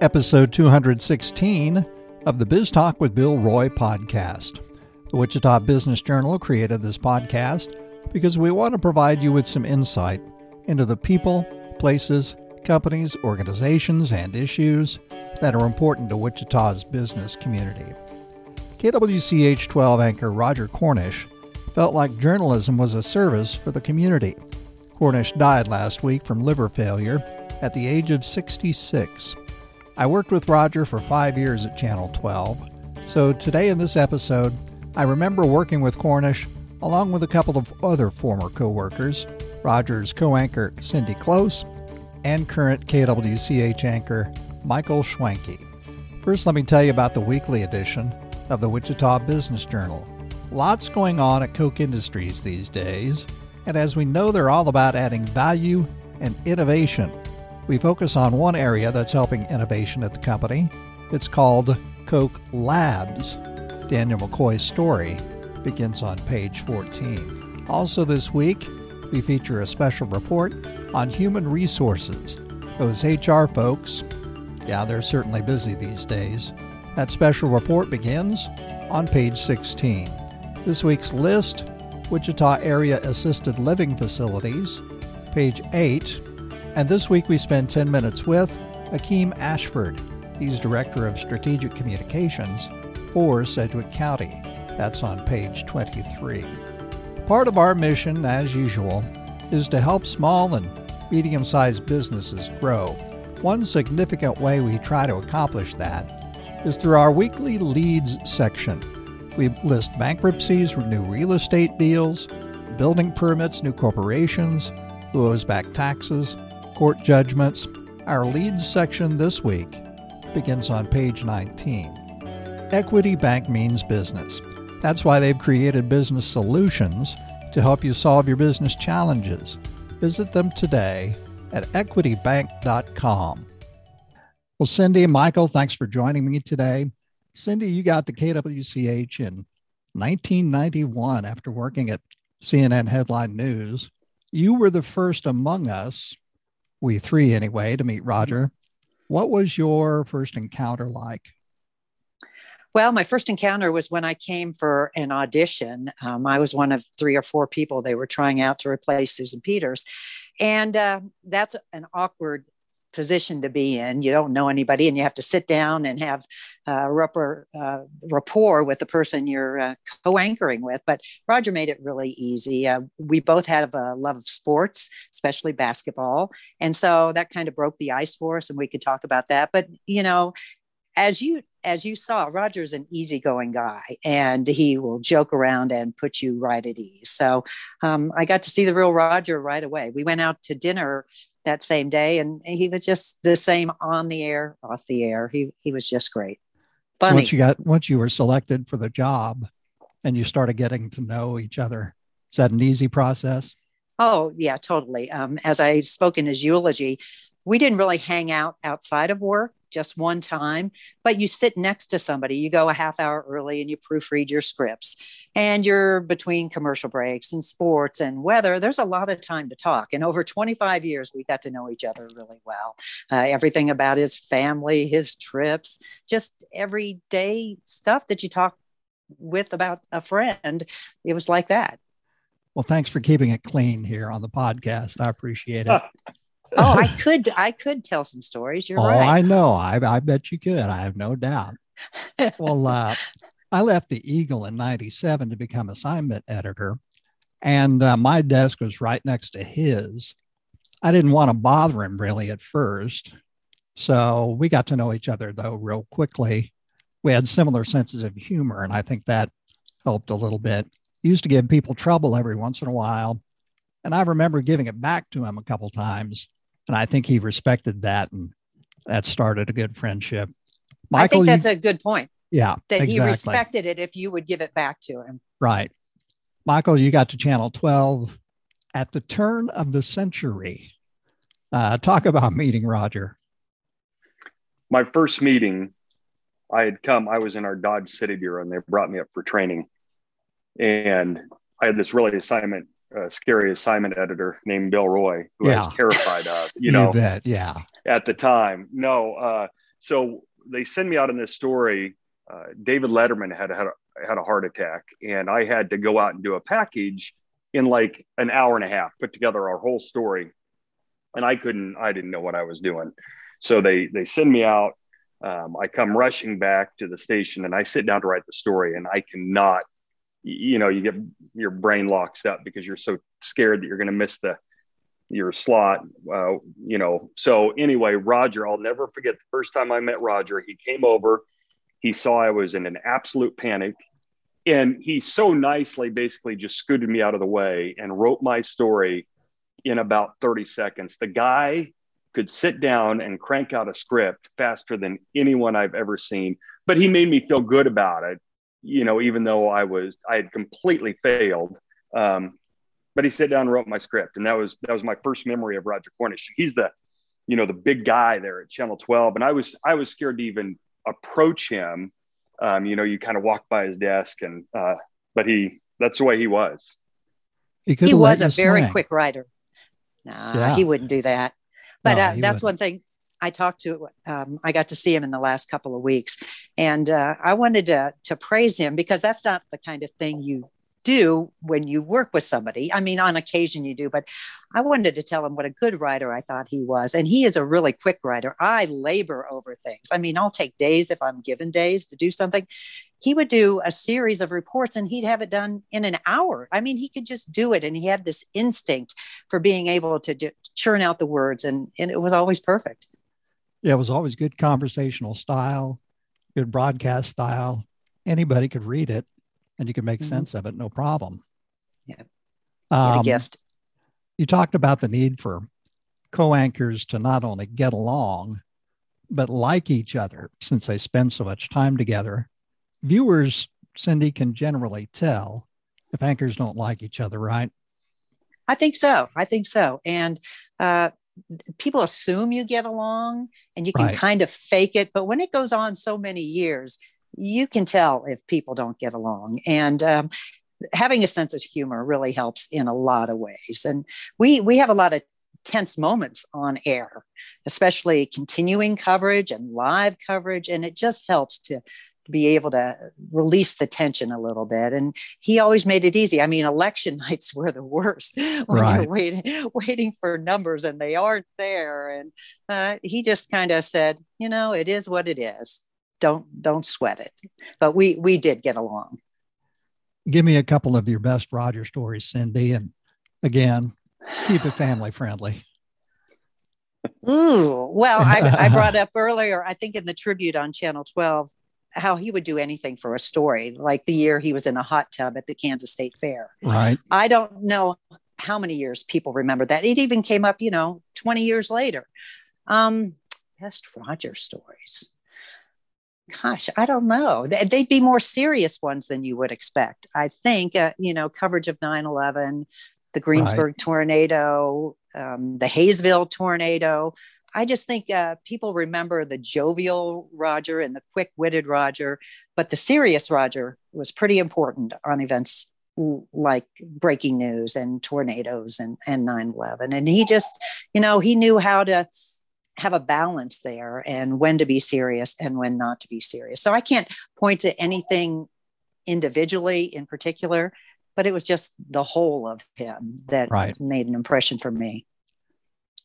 Episode 216 of the Biz Talk with Bill Roy podcast. The Wichita Business Journal created this podcast because we want to provide you with some insight into the people, places, companies, organizations, and issues that are important to Wichita's business community. KWCH 12 anchor Roger Cornish felt like journalism was a service for the community. Cornish died last week from liver failure at the age of 66. I worked with Roger for five years at Channel 12, so today in this episode, I remember working with Cornish along with a couple of other former co-workers, Roger's co-anchor Cindy Klose and current KWCH anchor Michael Schwanke. First, let me tell you about the weekly edition of the Wichita Business Journal. Lots going on at Koch Industries these days, and as we know, they're all about adding value and innovation. We focus on one area that's helping innovation at the company. It's called Koch Labs. Daniel McCoy's story begins on page 14. Also, this week, we feature a special report on human resources. Those HR folks, yeah, they're certainly busy these days. That special report begins on page 16. This week's list Wichita Area Assisted Living Facilities, page 8. And this week we spend 10 minutes with Akeem Ashford. He's Director of Strategic Communications for Sedgwick County. That's on page 23. Part of our mission, as usual, is to help small and medium sized businesses grow. One significant way we try to accomplish that is through our weekly leads section. We list bankruptcies, new real estate deals, building permits, new corporations, who owes back taxes, court judgments. Our leads section this week begins on page 19. Equity Bank means business. That's why they've created business solutions to help you solve your business challenges. Visit them today at equitybank.com. Well, Cindy Michael, thanks for joining me today. Cindy, you got the KWCH in 1991 after working at CNN Headline News. You were the first among us, we three anyway, to meet Roger. What was your first encounter like? Well, my first encounter was when I came for an audition. Um, I was one of three or four people they were trying out to replace Susan Peters. And uh, that's an awkward position to be in. You don't know anybody, and you have to sit down and have uh, rapport, uh, rapport with the person you're uh, co-anchoring with. But Roger made it really easy. Uh, we both have a love of sports, especially basketball, and so that kind of broke the ice for us, and we could talk about that. But you know, as you as you saw, Roger's an easygoing guy, and he will joke around and put you right at ease. So um, I got to see the real Roger right away. We went out to dinner that same day, and he was just the same on the air, off the air. He he was just great. Funny. So once you got once you were selected for the job, and you started getting to know each other, is that an easy process? Oh yeah, totally. Um, as I spoke in his eulogy, we didn't really hang out outside of work just one time, but you sit next to somebody, you go a half hour early and you proofread your scripts, and you're between commercial breaks and sports and weather. There's a lot of time to talk. And over 25 years, we got to know each other really well. Uh, everything about his family, his trips, just everyday stuff that you talk with about a friend. It was like that. Well, thanks for keeping it clean here on the podcast. I appreciate it. Oh, I could I could tell some stories. You're right. oh, right. I know. I, I bet you could. I have no doubt. well, uh, I left the Eagle in 97 to become assignment editor, and uh, my desk was right next to his. I didn't want to bother him really at first. So we got to know each other, though, real quickly. We had similar senses of humor, and I think that helped a little bit. Used to give people trouble every once in a while. And I remember giving it back to him a couple times. And I think he respected that. And that started a good friendship. Michael, I think that's you, a good point. Yeah. That exactly. he respected it if you would give it back to him. Right. Michael, you got to channel 12 at the turn of the century. Uh, talk about meeting Roger. My first meeting, I had come, I was in our Dodge City Bureau and they brought me up for training. And I had this really assignment uh, scary assignment editor named Bill Roy, who yeah. I was terrified of. You, you know, bet. yeah. At the time, no. Uh, so they send me out in this story. Uh, David Letterman had had a, had a heart attack, and I had to go out and do a package in like an hour and a half, put together our whole story, and I couldn't. I didn't know what I was doing, so they they send me out. Um, I come rushing back to the station, and I sit down to write the story, and I cannot you know you get your brain locks up because you're so scared that you're going to miss the your slot uh, you know. So anyway roger i'll never forget the first time i met roger he came over he saw i was in an absolute panic and he so nicely basically just scooted me out of the way and wrote my story in about 30 seconds. The guy could sit down and crank out a script faster than anyone i've ever seen but he made me feel good about it you know, even though I was, I had completely failed. Um, but he sat down and wrote my script. And that was, that was my first memory of Roger Cornish. He's the, you know, the big guy there at Channel 12. And I was, I was scared to even approach him. Um, you know, you kind of walk by his desk and, uh, but he, that's the way he was. He, he was a very swing. quick writer. Nah, yeah. he wouldn't do that. But no, uh, that's wouldn't. one thing I talked to, um, I got to see him in the last couple of weeks, and uh, I wanted to to praise him because that's not the kind of thing you do when you work with somebody. I mean, on occasion you do, but I wanted to tell him what a good writer I thought he was, and he is a really quick writer. I labor over things. I mean, I'll take days if I'm given days to do something. He would do a series of reports and he'd have it done in an hour. I mean, he could just do it, and he had this instinct for being able to churn out the words, and, and it was always perfect it was always good conversational style, good broadcast style. Anybody could read it and you could make mm-hmm. sense of it, no problem. Yeah. Um, a gift. You talked about the need for co anchors to not only get along, but like each other since they spend so much time together. Viewers, Cindy, can generally tell if anchors don't like each other, right? I think so. I think so. And uh, people assume you get along and you can right. kind of fake it but when it goes on so many years you can tell if people don't get along and um, having a sense of humor really helps in a lot of ways and we we have a lot of tense moments on air especially continuing coverage and live coverage and it just helps to be able to release the tension a little bit. And he always made it easy. I mean, election nights were the worst when right. you're waiting, waiting for numbers and they aren't there. And uh, he just kind of said, you know, it is what it is. Don't don't sweat it. But we we did get along. Give me a couple of your best Roger stories, Cindy, and again, keep it family friendly. Ooh, well, I, I brought up earlier, I think in the tribute on Channel 12, how he would do anything for a story, like the year he was in a hot tub at the Kansas State Fair. Right. I don't know how many years people remember that. It even came up, you know, 20 years later. Um, best Roger stories. Gosh, I don't know. They'd be more serious ones than you would expect. I think, uh, you know, coverage of 9 11, the Greensburg right. tornado, um, the Haysville tornado. I just think uh, people remember the jovial Roger and the quick witted Roger, but the serious Roger was pretty important on events like breaking news and tornadoes and, and 9 11. And he just, you know, he knew how to have a balance there and when to be serious and when not to be serious. So I can't point to anything individually in particular, but it was just the whole of him that right. made an impression for me.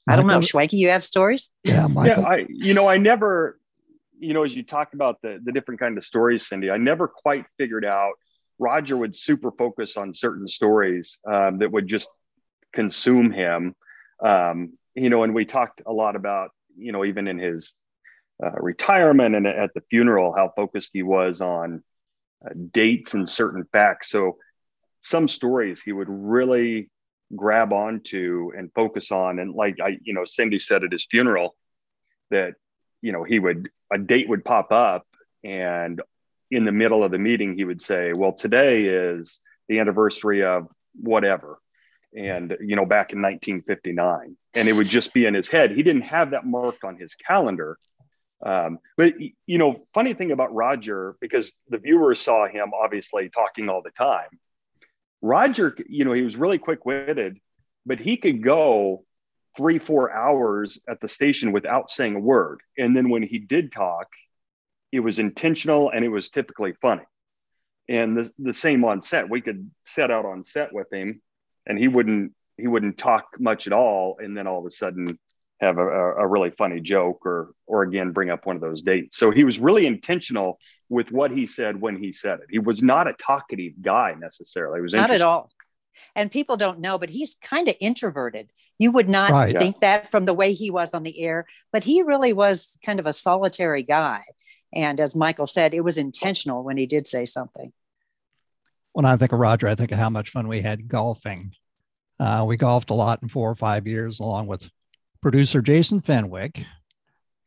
I don't know, Schwanke, you have stories? Yeah, Michael. Yeah, I, you know, I never, you know, as you talk about the the different kind of stories, Cindy, I never quite figured out. Roger would super focus on certain stories um, that would just consume him. Um, you know, and we talked a lot about, you know, even in his uh, retirement and at the funeral, how focused he was on uh, dates and certain facts. So some stories he would really grab onto and focus on. And like I, you know, Cindy said at his funeral that, you know, he would, a date would pop up and in the middle of the meeting, he would say, well, today is the anniversary of whatever. And, you know, back in 1959. And it would just be in his head. He didn't have that marked on his calendar. Um, but you know, funny thing about Roger, because the viewers saw him obviously talking all the time, Roger, you know, he was really quick witted, but he could go three, four hours at the station without saying a word. And then when he did talk, it was intentional and it was typically funny. And the, the same on set, we could set out on set with him and he wouldn't, he wouldn't talk much at all. And then all of a sudden have a, a really funny joke or, or again, bring up one of those dates. So he was really intentional with what he said when he said it. He was not a talkative guy necessarily. He was not at all and people don't know, but he's kind of introverted. You would not right, think yeah. that from the way he was on the air, but he really was kind of a solitary guy. And as Michael said, it was intentional when he did say something. When I think of Roger, I think of how much fun we had golfing. Uh, we golfed a lot in four or five years, along with producer Jason Fenwick.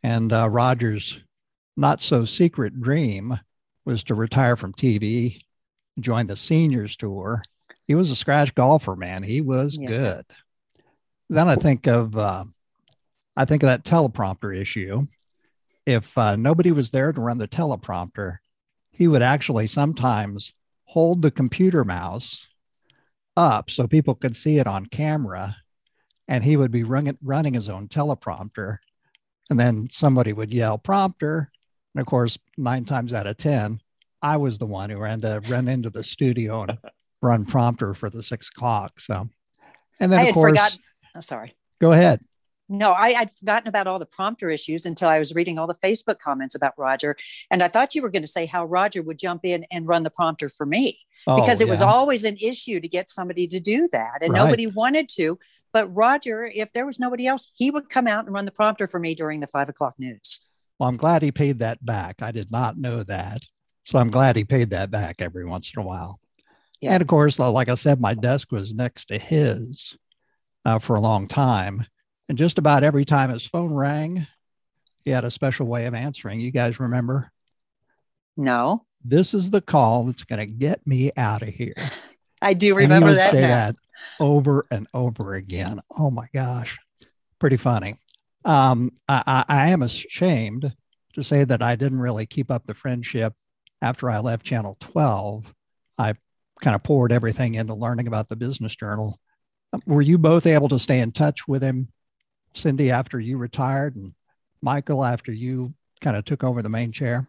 And uh, Roger's not so secret dream was to retire from TV, join the seniors tour, he was a scratch golfer, man. He was yeah. good. Then I think of uh, I think of that teleprompter issue. If uh, nobody was there to run the teleprompter, he would actually sometimes hold the computer mouse up so people could see it on camera, and he would be running running his own teleprompter, and then somebody would yell prompter, and of course, nine times out of ten, I was the one who ran to run into the studio and run prompter for the six o'clock. So, and then I of course, forgotten, I'm sorry. Go ahead. No, I, would forgotten about all the prompter issues until I was reading all the Facebook comments about Roger. And I thought you were going to say how Roger would jump in and run the prompter for me oh, because it yeah. was always an issue to get somebody to do that. And right. nobody wanted to. But Roger, if there was nobody else, he would come out and run the prompter for me during the five o'clock news. Well, I'm glad he paid that back. I did not know that. So I'm glad he paid that back every once in a while. Yeah. And of course, like I said, my desk was next to his uh, for a long time. And just about every time his phone rang, he had a special way of answering. You guys remember? No. This is the call that's going to get me out of here. I do remember that. Say now. that over and over again. Oh my gosh, pretty funny. Um, I, I am ashamed to say that I didn't really keep up the friendship after I left Channel 12. I kind of poured everything into learning about the business journal. Um, were you both able to stay in touch with him, Cindy, after you retired, and Michael after you kind of took over the main chair?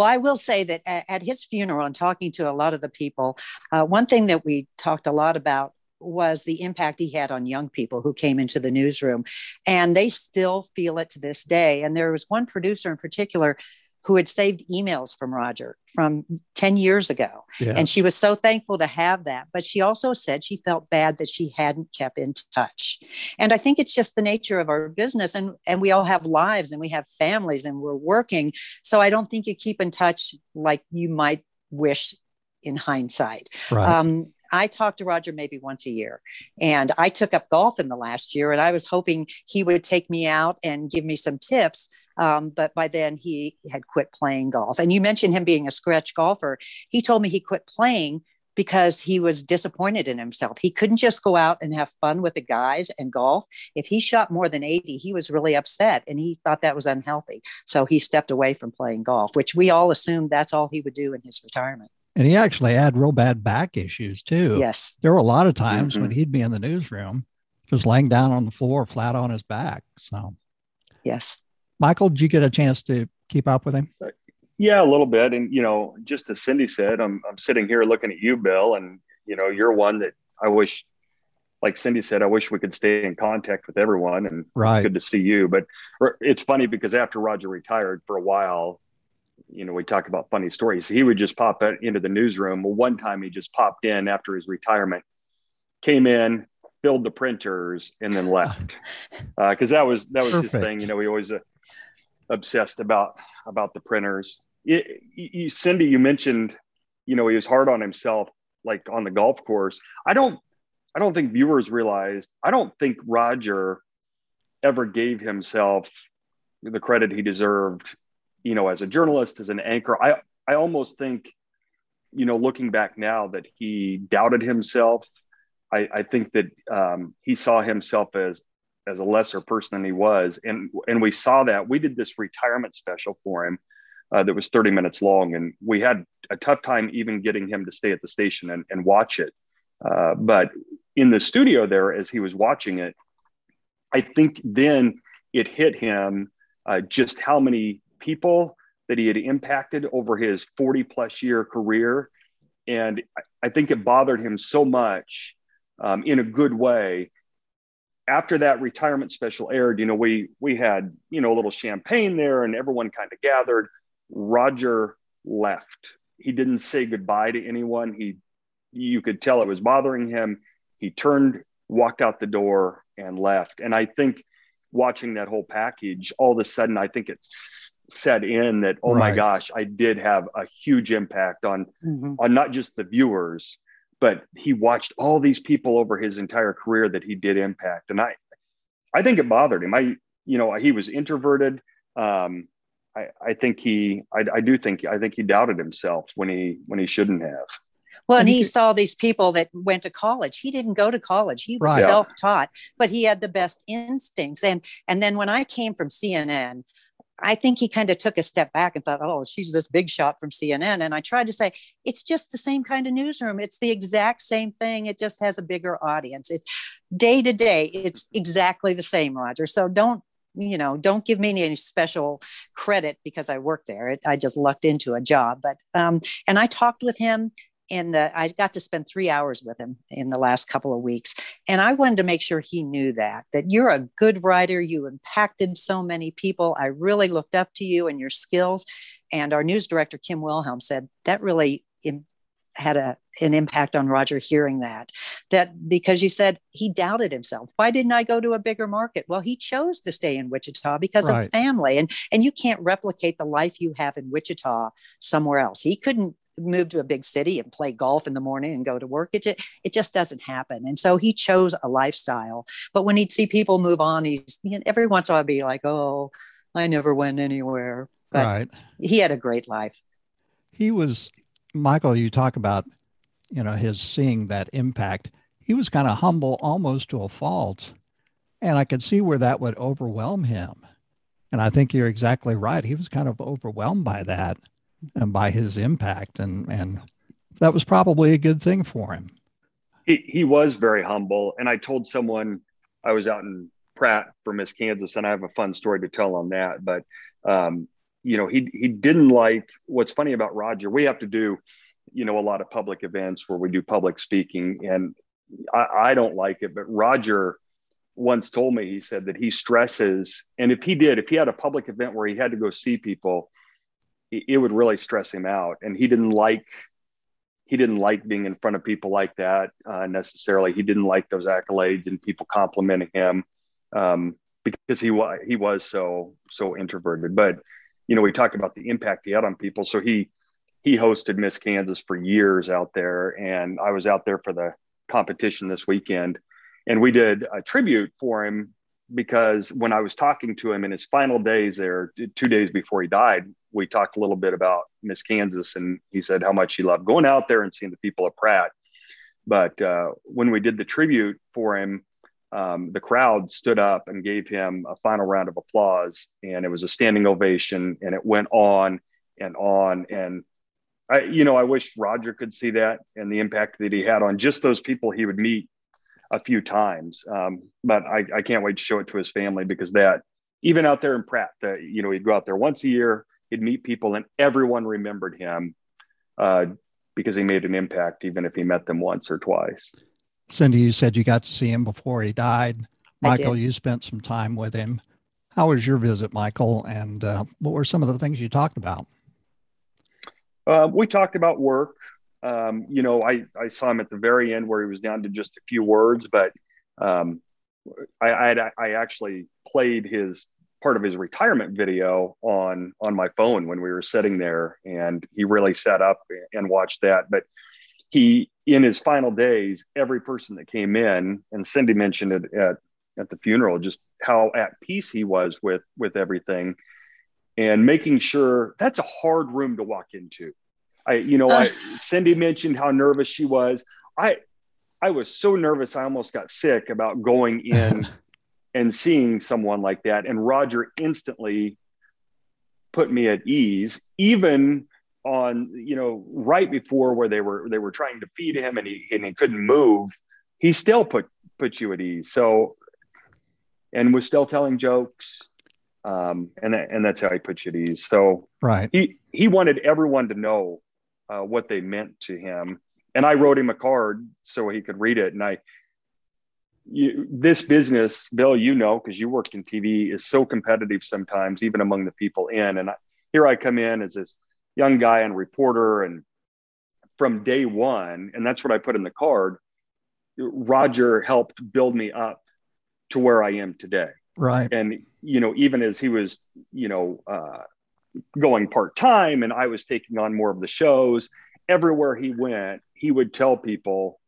Well, I will say that at his funeral and talking to a lot of the people, uh, one thing that we talked a lot about was the impact he had on young people who came into the newsroom. And they still feel it to this day. And there was one producer in particular who had saved emails from Roger from 10 years ago. Yeah. And she was so thankful to have that. But she also said she felt bad that she hadn't kept in touch. And I think it's just the nature of our business. And, and we all have lives and we have families and we're working. So I don't think you keep in touch like you might wish in hindsight. Right. Um, I talked to Roger maybe once a year. And I took up golf in the last year and I was hoping he would take me out and give me some tips. Um, but by then he had quit playing golf. And you mentioned him being a scratch golfer. He told me he quit playing because he was disappointed in himself. He couldn't just go out and have fun with the guys and golf. If he shot more than 80, he was really upset and he thought that was unhealthy. So he stepped away from playing golf, which we all assumed that's all he would do in his retirement. And he actually had real bad back issues too. Yes. There were a lot of times mm-hmm. when he'd be in the newsroom just laying down on the floor flat on his back. So, yes. Michael, did you get a chance to keep up with him? Yeah, a little bit. And, you know, just as Cindy said, I'm, I'm sitting here looking at you, Bill, and, you know, you're one that I wish, like Cindy said, I wish we could stay in contact with everyone. And right. it's good to see you. But it's funny because after Roger retired for a while, you know, we talk about funny stories. He would just pop into the newsroom. Well, one time he just popped in after his retirement, came in, filled the printers, and then left. Because uh, that was that was Perfect. his thing. You know, he always uh, obsessed about about the printers. It, you, Cindy, you mentioned, you know, he was hard on himself, like on the golf course. I don't, I don't think viewers realized. I don't think Roger ever gave himself the credit he deserved you know, as a journalist, as an anchor, I, I almost think, you know, looking back now that he doubted himself. I, I think that um, he saw himself as as a lesser person than he was, and and we saw that. We did this retirement special for him uh, that was 30 minutes long. And we had a tough time even getting him to stay at the station and, and watch it. Uh, but in the studio there, as he was watching it, I think then it hit him uh, just how many people that he had impacted over his 40 plus year career. And I think it bothered him so much um, in a good way. After that retirement special aired, you know, we we had you know a little champagne there, and everyone kind of gathered. Roger left. He didn't say goodbye to anyone. He, you could tell it was bothering him. He turned, walked out the door, and left. And I think watching that whole package, all of a sudden, I think it's set in that oh right. my gosh, I did have a huge impact on mm-hmm. on not just the viewers, but he watched all these people over his entire career that he did impact, and I I think it bothered him. I you know he was introverted. Um, I, I think he I, I do think I think he doubted himself when he when he shouldn't have. Well, and he saw these people that went to college. He didn't go to college. He was right. self-taught, but he had the best instincts. And and then when I came from CNN, I think he kind of took a step back and thought, oh, she's this big shot from CNN. And I tried to say, it's just the same kind of newsroom. It's the exact same thing. It just has a bigger audience. It's day to day, it's exactly the same, Roger. So don't, you know, don't give me any special credit because I work there. It, I just lucked into a job. But, um, and I talked with him in the I got to spend three hours with him in the last couple of weeks. And I wanted to make sure he knew that, that you're a good writer. You impacted so many people. I really looked up to you and your skills. And our news director, Kim Wilhelm, said that really Im- had a, an impact on Roger hearing that. That because you said he doubted himself. Why didn't I go to a bigger market? Well, he chose to stay in Wichita because right. of family. And and you can't replicate the life you have in Wichita somewhere else. He couldn't move to a big city and play golf in the morning and go to work. It just, it just doesn't happen. And so he chose a lifestyle. But when he'd see people move on, he's you know, every once in a while be like, oh, I never went anywhere. But right. he had a great life. He was, Michael, you talk about, you know, his seeing that impact. He was kind of humble almost to a fault. And I could see where that would overwhelm him. And I think you're exactly right. He was kind of overwhelmed by that by his impact and and that was probably a good thing for him. He, he was very humble and i told someone i was out in pratt for miss kansas and i have a fun story to tell on that but um, you know he he didn't like what's funny about roger we have to do you know a lot of public events where we do public speaking and I, I don't like it but roger once told me he said that he stresses and if he did if he had a public event where he had to go see people it would really stress him out. And he didn't like he didn't like being in front of people like that uh, necessarily. He didn't like those accolades and people complimenting him um, because he was he was so so introverted. But you know we talked about the impact he had on people. So he he hosted miss kansas for years out there. And i was out there for the competition this weekend. And we did a tribute for him because when I was talking to him in his final days there, two days before he died, we talked a little bit about Miss Kansas, and he said how much he loved going out there and seeing the people of Pratt. But uh, when we did the tribute for him, um, the crowd stood up and gave him a final round of applause, and it was a standing ovation, and it went on and on. And I, you know, I wish Roger could see that and the impact that he had on just those people he would meet a few times. Um, but I, I, can't wait to show it to his family because that even out there in Pratt, that you know he'd go out there once a year, he'd meet people, and everyone remembered him uh, because he made an impact, even if he met them once or twice. Cindy, you said you got to see him before he died. Michael, you spent some time with him. How was your visit, Michael? And uh, what were some of the things you talked about? Uh, we talked about work. Um, you know, I, I saw him at the very end where he was down to just a few words, but um, I, I, I actually played his part of his retirement video on on my phone when we were sitting there, and he really sat up and watched that. But he, in his final days, every person that came in, and Cindy mentioned it at at the funeral, just how at peace he was with with everything, and making sure that's a hard room to walk into I, you know, I, Cindy mentioned how nervous she was. I, I was so nervous, I almost got sick about going in and seeing someone like that. And Roger instantly put me at ease, even on you know right before where they were they were trying to feed him and he and he couldn't move. He still put put you at ease. So and was still telling jokes. Um, and and that's how he put you at ease. So right, he he wanted everyone to know uh, what they meant to him, and I wrote him a card so he could read it. And I, you, this business, Bill, you know, because you worked in TV, is so competitive sometimes, even among the people in. And I, here I come in as this young guy and reporter, and from day one, and that's what I put in the card. Roger helped build me up to where I am today. Right. And, you know, even as he was, you know, uh, going part time and I was taking on more of the shows, everywhere he went, he would tell people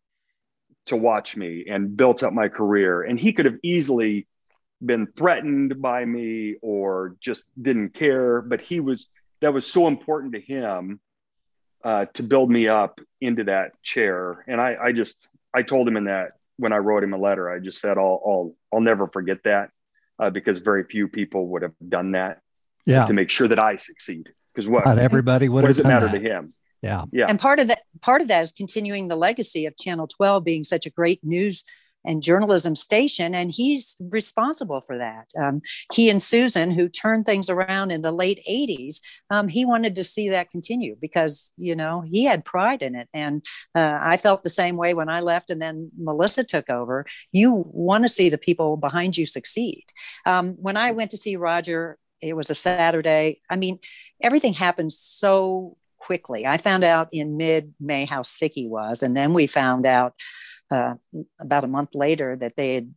to watch me and built up my career. And he could have easily been threatened by me or just didn't care, but he was, that was so important to him uh, to build me up into that chair. And I, I just, I told him in that when I wrote him a letter, I just said, I'll, I'll, I'll never forget that uh, because very few people would have done that yeah. to make sure that I succeed. Because what? Not everybody would what does it matter that. to him? Yeah. Yeah. And part of that, part of that is continuing the legacy of Channel 12 being such a great news and journalism station. And he's responsible for that. Um, he and Susan, who turned things around in the late 80s, um, he wanted to see that continue because, you know, he had pride in it. And uh, I felt the same way when I left and then Melissa took over. You want to see the people behind you succeed. Um, when I went to see Roger, it was a Saturday. I mean, everything happened so quickly. I found out in mid May how sick he was. And then we found out uh, about a month later that they had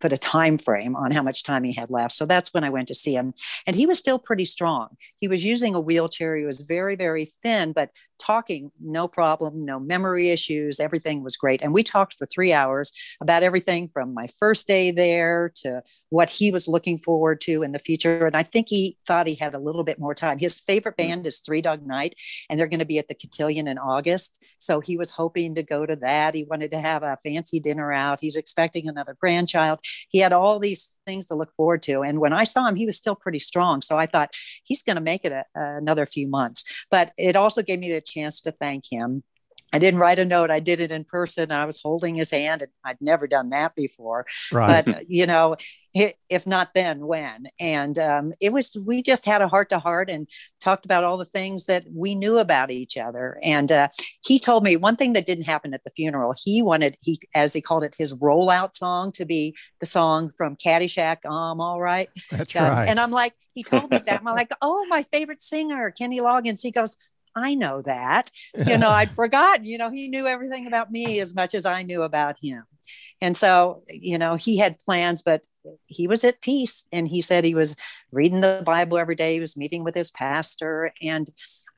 put a time frame on how much time he had left. So that's when I went to see him. And he was still pretty strong. He was using a wheelchair. He was very, very thin, but talking, no problem, no memory issues. Everything was great. And we talked for three hours about everything from my first day there to what he was looking forward to in the future. And I think he thought he had a little bit more time. His favorite mm-hmm. band is Three Dog Night, and they're going to be at the Cotillion in August. So he was hoping to go to that. He wanted to have a fancy dinner out. He's expecting another grandchild he had all these things to look forward to. And when I saw him, he was still pretty strong. So I thought he's going to make it a, another few months. But it also gave me the chance to thank him I didn't write a note. I did it in person. I was holding his hand, and I'd never done that before. Right. But you know, if not then, when? And um, it was. We just had a heart to heart and talked about all the things that we knew about each other. And uh, he told me one thing that didn't happen at the funeral. He wanted he, as he called it, his rollout song to be the song from Caddyshack. I'm all right. That's Um, right. And I'm like, he told me that. I'm like, oh, my favorite singer, Kenny Loggins. He goes, I know that. You know, I'd forgotten, you know, he knew everything about me as much as I knew about him. And so, you know, he had plans, but he was at peace. And he said he was reading the Bible every day. He was meeting with his pastor. And,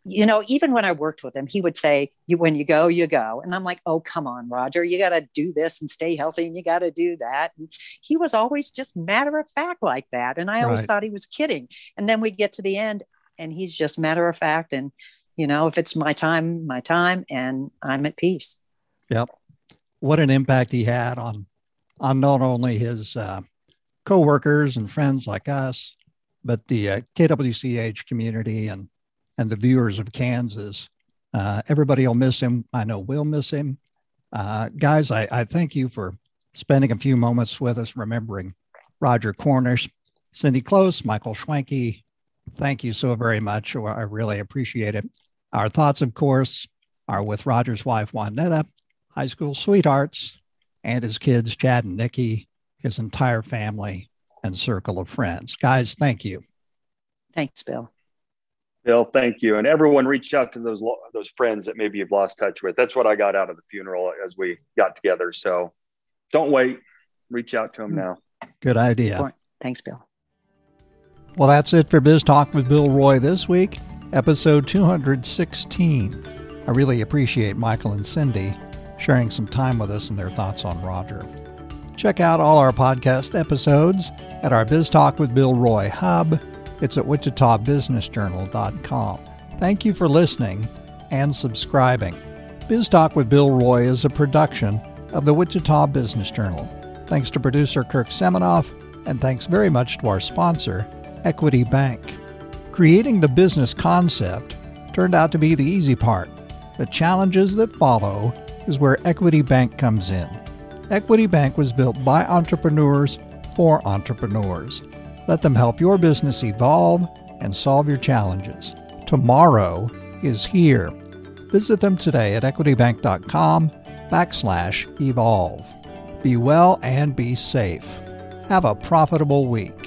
you know, even when I worked with him, he would say, you, when you go, you go. And I'm like, oh, come on, Roger, you got to do this and stay healthy and you got to do that. And he was always just matter of fact like that. And I always Right. thought he was kidding. And then we get to the end and he's just matter of fact. And, you know, if it's my time, my time, and I'm at peace. Yep. What an impact he had on on not only his uh, coworkers and friends like us, but the uh, KWCH community and and the viewers of Kansas. Uh, everybody will miss him. I know we'll miss him. Uh, guys, I, I thank you for spending a few moments with us, remembering Roger Cornish, Cindy Klose, Michael Schwanke. Thank you so very much. I really appreciate it. Our thoughts, of course, are with Roger's wife, Juanetta, high school sweethearts, and his kids, Chad and Nikki, his entire family, and circle of friends. Guys, thank you. Thanks, Bill. Bill, thank you. And everyone reached out to those lo- those friends that maybe you've lost touch with. That's what I got out of the funeral as we got together. So don't wait. Reach out to them hmm. now. Good idea. Thanks, Bill. Well, that's it for Biz Talk with Bill Roy this week, episode 216. I really appreciate Michael and Cindy sharing some time with us and their thoughts on Roger. Check out all our podcast episodes at our Biz Talk with Bill Roy hub. It's at wichitabusinessjournal.com. Thank you for listening and subscribing. Biz Talk with Bill Roy is a production of the Wichita Business Journal. Thanks to producer Kirk Seminoff, and thanks very much to our sponsor, Equity Bank. Creating the business concept turned out to be the easy part. The challenges that follow is where Equity Bank comes in. Equity Bank was built by entrepreneurs for entrepreneurs. Let them help your business evolve and solve your challenges. Tomorrow is here. Visit them today at equitybank.com backslash evolve. Be well and be safe. Have a profitable week.